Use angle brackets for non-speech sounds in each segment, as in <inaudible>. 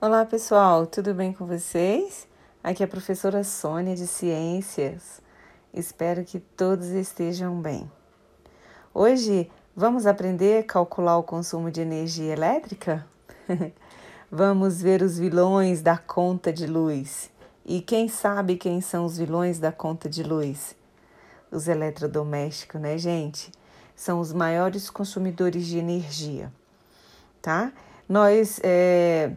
Olá pessoal, tudo bem com vocês? Aqui é a professora Sônia de Ciências. Espero que todos estejam bem. Hoje vamos aprender a calcular o consumo de energia elétrica? <laughs> vamos ver os vilões da conta de luz. E quem sabe quem são os vilões da conta de luz? Os eletrodomésticos, né, gente? São os maiores consumidores de energia, tá? Nós é,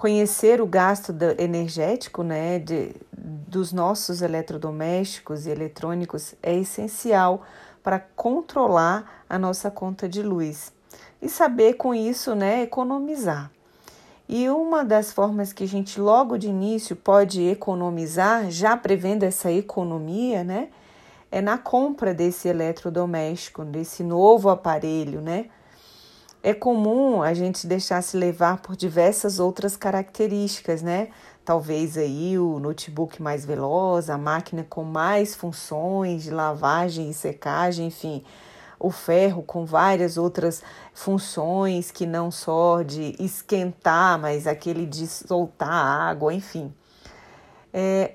conhecer o gasto energético né, de, dos nossos eletrodomésticos e eletrônicos é essencial para controlar a nossa conta de luz e saber com isso né, economizar. E uma das formas que a gente logo de início pode economizar, já prevendo essa economia, né, é na compra desse eletrodoméstico, desse novo aparelho, né? É comum a gente deixar se levar por diversas outras características, né? Talvez aí o notebook mais veloz, a máquina com mais funções de lavagem e secagem, enfim, o ferro com várias outras funções que não só de esquentar, mas aquele de soltar água, enfim. É,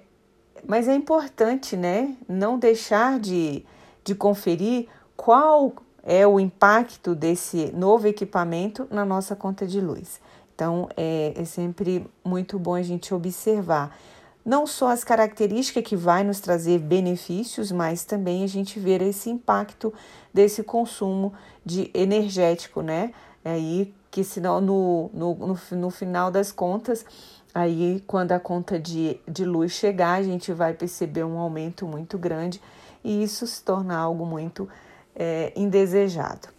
mas é importante, né, não deixar de, de conferir qual é o impacto desse novo equipamento na nossa conta de luz. Então, é, é sempre muito bom a gente observar não só as características que vai nos trazer benefícios, mas também a gente ver esse impacto desse consumo de energético, né? Aí que senão no, no, no, no final das contas, aí quando a conta de, de luz chegar, a gente vai perceber um aumento muito grande e isso se torna algo muito é, indesejado.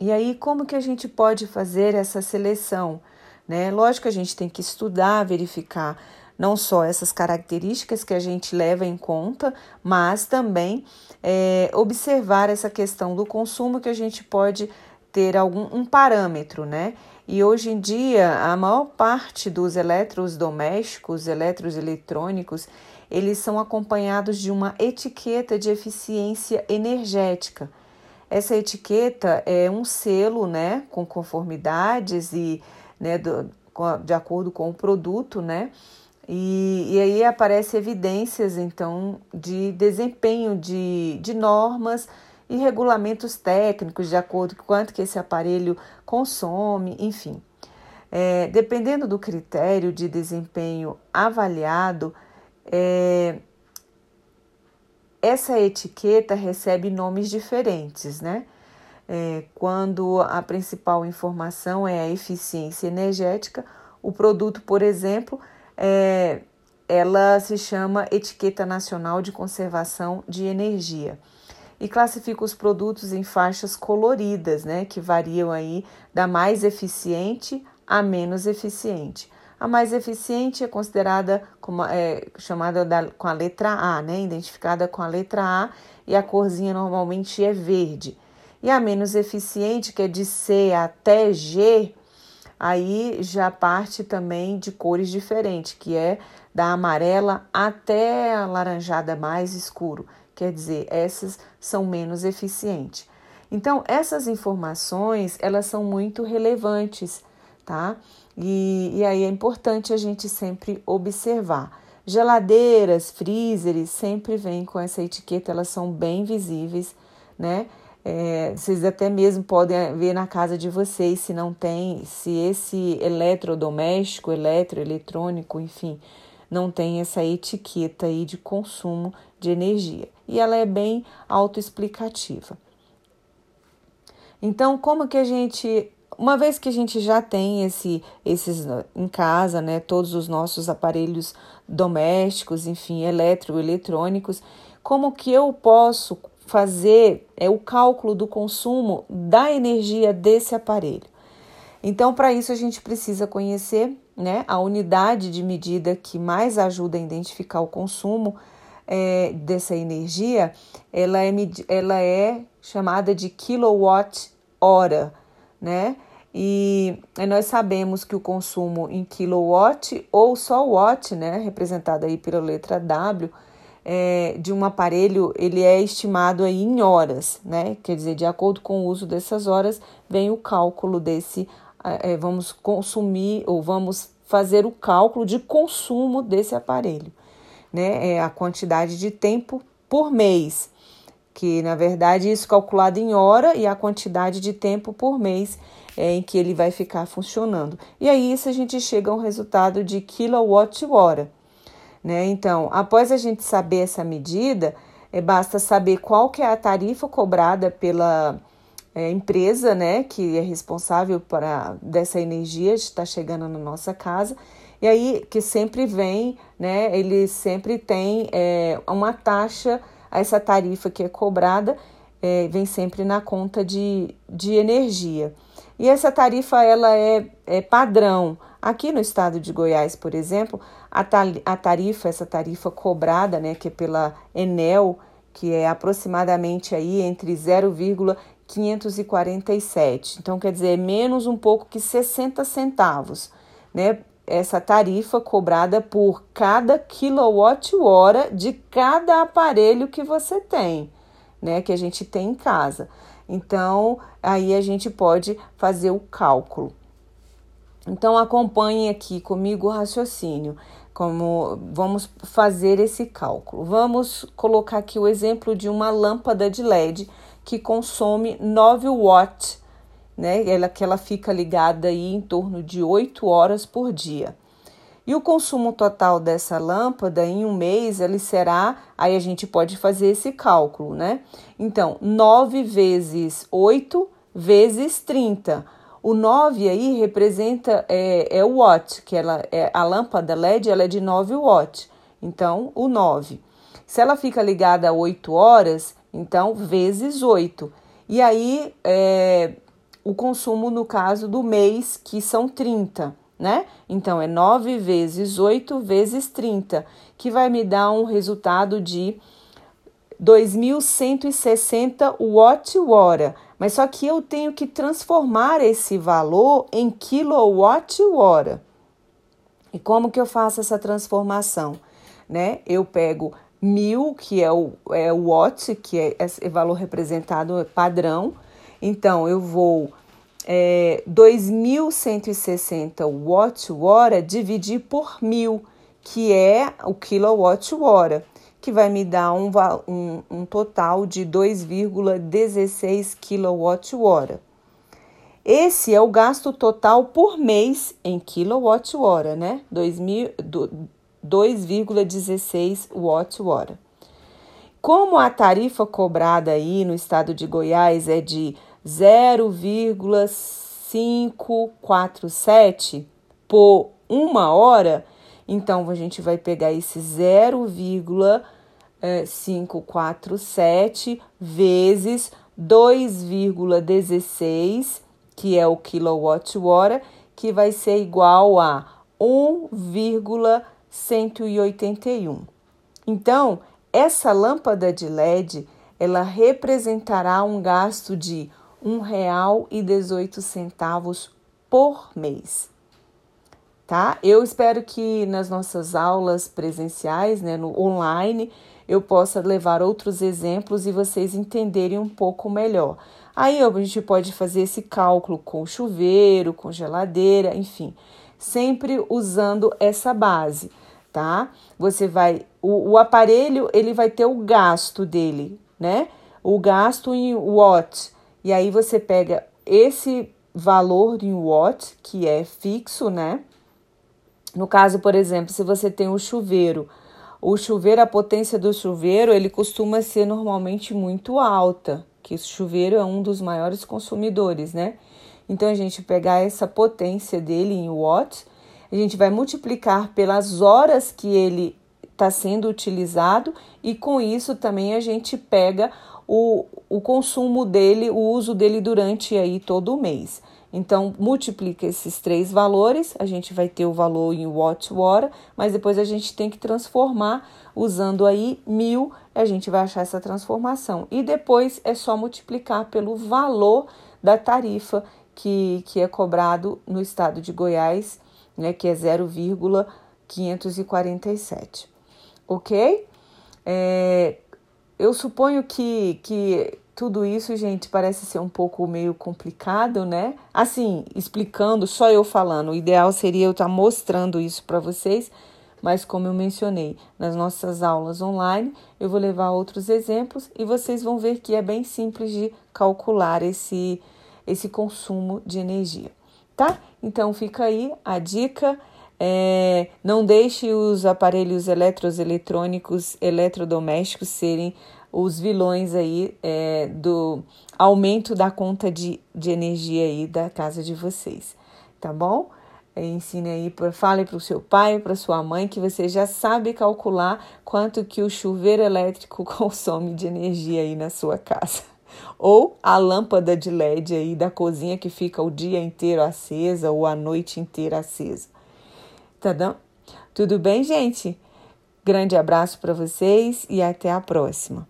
E aí, como que a gente pode fazer essa seleção? Né? Lógico que a gente tem que estudar, verificar não só essas características que a gente leva em conta, mas também é, observar essa questão do consumo que a gente pode ter algum um parâmetro, né? E hoje em dia, a maior parte dos eletrodomésticos, eletroeletrônicos, eles são acompanhados de uma etiqueta de eficiência energética. Essa etiqueta é um selo, né, com conformidades e, né, do, de acordo com o produto, né, e, e aí aparecem evidências, então, de desempenho de, de normas e regulamentos técnicos de acordo com quanto que esse aparelho consome, enfim. É, dependendo do critério de desempenho avaliado, é, essa etiqueta recebe nomes diferentes, né? É, quando a principal informação é a eficiência energética, o produto, por exemplo, é, ela se chama Etiqueta Nacional de Conservação de Energia e classifica os produtos em faixas coloridas, né, que variam aí da mais eficiente a menos eficiente. A mais eficiente é considerada como é, chamada da, com a letra A, né? Identificada com a letra A e a corzinha normalmente é verde. E a menos eficiente, que é de C até G, aí já parte também de cores diferentes, que é da amarela até a laranjada mais escuro. Quer dizer, essas são menos eficientes. Então, essas informações, elas são muito relevantes, tá? E, e aí é importante a gente sempre observar. Geladeiras, freezers sempre vêm com essa etiqueta, elas são bem visíveis, né? É, vocês até mesmo podem ver na casa de vocês se não tem, se esse eletrodoméstico, eletroeletrônico, enfim, não tem essa etiqueta aí de consumo de energia. E ela é bem autoexplicativa. Então, como que a gente uma vez que a gente já tem esse, esses em casa, né, todos os nossos aparelhos domésticos, enfim, eletroeletrônicos, como que eu posso fazer é o cálculo do consumo da energia desse aparelho? Então, para isso a gente precisa conhecer, né, a unidade de medida que mais ajuda a identificar o consumo é, dessa energia, ela é, ela é chamada de kilowatt hora né? E nós sabemos que o consumo em kilowatt ou só watt, né, representado aí pela letra W, é, de um aparelho, ele é estimado aí em horas, né? Quer dizer, de acordo com o uso dessas horas, vem o cálculo desse é, vamos consumir ou vamos fazer o cálculo de consumo desse aparelho, né? É a quantidade de tempo por mês, que na verdade isso calculado em hora e a quantidade de tempo por mês é, em que ele vai ficar funcionando. E aí isso a gente chega a um resultado de kilowatt-hora. Né? Então, após a gente saber essa medida, é, basta saber qual que é a tarifa cobrada pela é, empresa né, que é responsável para dessa energia estar chegando na nossa casa. E aí que sempre vem, né? Ele sempre tem é, uma taxa, essa tarifa que é cobrada, é, vem sempre na conta de, de energia. E essa tarifa ela é, é padrão. Aqui no estado de Goiás, por exemplo, a, a tarifa, essa tarifa cobrada, né, que é pela Enel, que é aproximadamente aí entre 0,547. Então, quer dizer, é menos um pouco que 60 centavos, né? Essa tarifa cobrada por cada quilowatt-hora de cada aparelho que você tem, né? Que a gente tem em casa. Então, aí a gente pode fazer o cálculo. Então, acompanhe aqui comigo o raciocínio como vamos fazer esse cálculo. Vamos colocar aqui o exemplo de uma lâmpada de LED que consome 9 watts, né? Ela que ela fica ligada aí em torno de 8 horas por dia. E o consumo total dessa lâmpada em um mês ele será, aí a gente pode fazer esse cálculo, né? Então, 9 vezes 8 vezes 30 o 9 aí representa é, é o watt, que ela é a lâmpada LED, ela é de 9 watt. Então, o 9. Se ela fica ligada a 8 horas, então vezes 8. E aí é, o consumo no caso do mês, que são 30, né? Então é 9 vezes 8 vezes 30, que vai me dar um resultado de 2160 watt-hora. Mas só que eu tenho que transformar esse valor em quilowatt-hora. E como que eu faço essa transformação? Né? Eu pego mil, que é o, é o watt, que é esse valor representado padrão. Então, eu vou é, 2.160 watt-hora dividir por mil, que é o quilowatt-hora que vai me dar um, um, um total de 2,16 kWh. Esse é o gasto total por mês em kWh, né? 2,16 watt-hora. Como a tarifa cobrada aí no estado de Goiás é de 0,547 por uma hora, então, a gente vai pegar esse 0,547 vezes 2,16, que é o quilowatt-hora, que vai ser igual a 1,181. Então, essa lâmpada de LED, ela representará um gasto de R$ 1,18 por mês tá? Eu espero que nas nossas aulas presenciais, né, no online, eu possa levar outros exemplos e vocês entenderem um pouco melhor. Aí a gente pode fazer esse cálculo com chuveiro, com geladeira, enfim, sempre usando essa base, tá? Você vai, o, o aparelho ele vai ter o gasto dele, né? O gasto em watt. E aí você pega esse valor em watt, que é fixo, né? No caso, por exemplo, se você tem um chuveiro, o chuveiro, a potência do chuveiro, ele costuma ser normalmente muito alta, que o chuveiro é um dos maiores consumidores, né? Então a gente pegar essa potência dele em watts, a gente vai multiplicar pelas horas que ele está sendo utilizado e com isso também a gente pega o, o consumo dele, o uso dele durante aí todo o mês. Então, multiplica esses três valores, a gente vai ter o valor em watt-hora, mas depois a gente tem que transformar usando aí mil, a gente vai achar essa transformação. E depois é só multiplicar pelo valor da tarifa que, que é cobrado no estado de Goiás, né, que é 0,547. Ok? É, eu suponho que, que tudo isso, gente, parece ser um pouco meio complicado, né? Assim, explicando, só eu falando. O ideal seria eu estar tá mostrando isso para vocês, mas como eu mencionei, nas nossas aulas online, eu vou levar outros exemplos e vocês vão ver que é bem simples de calcular esse, esse consumo de energia, tá? Então fica aí a dica. É, não deixe os aparelhos eletroeletrônicos, eletrodomésticos serem os vilões aí é, do aumento da conta de, de energia aí da casa de vocês, tá bom? É, ensine aí, fale para o seu pai, para sua mãe, que você já sabe calcular quanto que o chuveiro elétrico <laughs> consome de energia aí na sua casa. Ou a lâmpada de LED aí da cozinha que fica o dia inteiro acesa ou a noite inteira acesa. Tá dando? Tudo bem, gente? Grande abraço para vocês e até a próxima.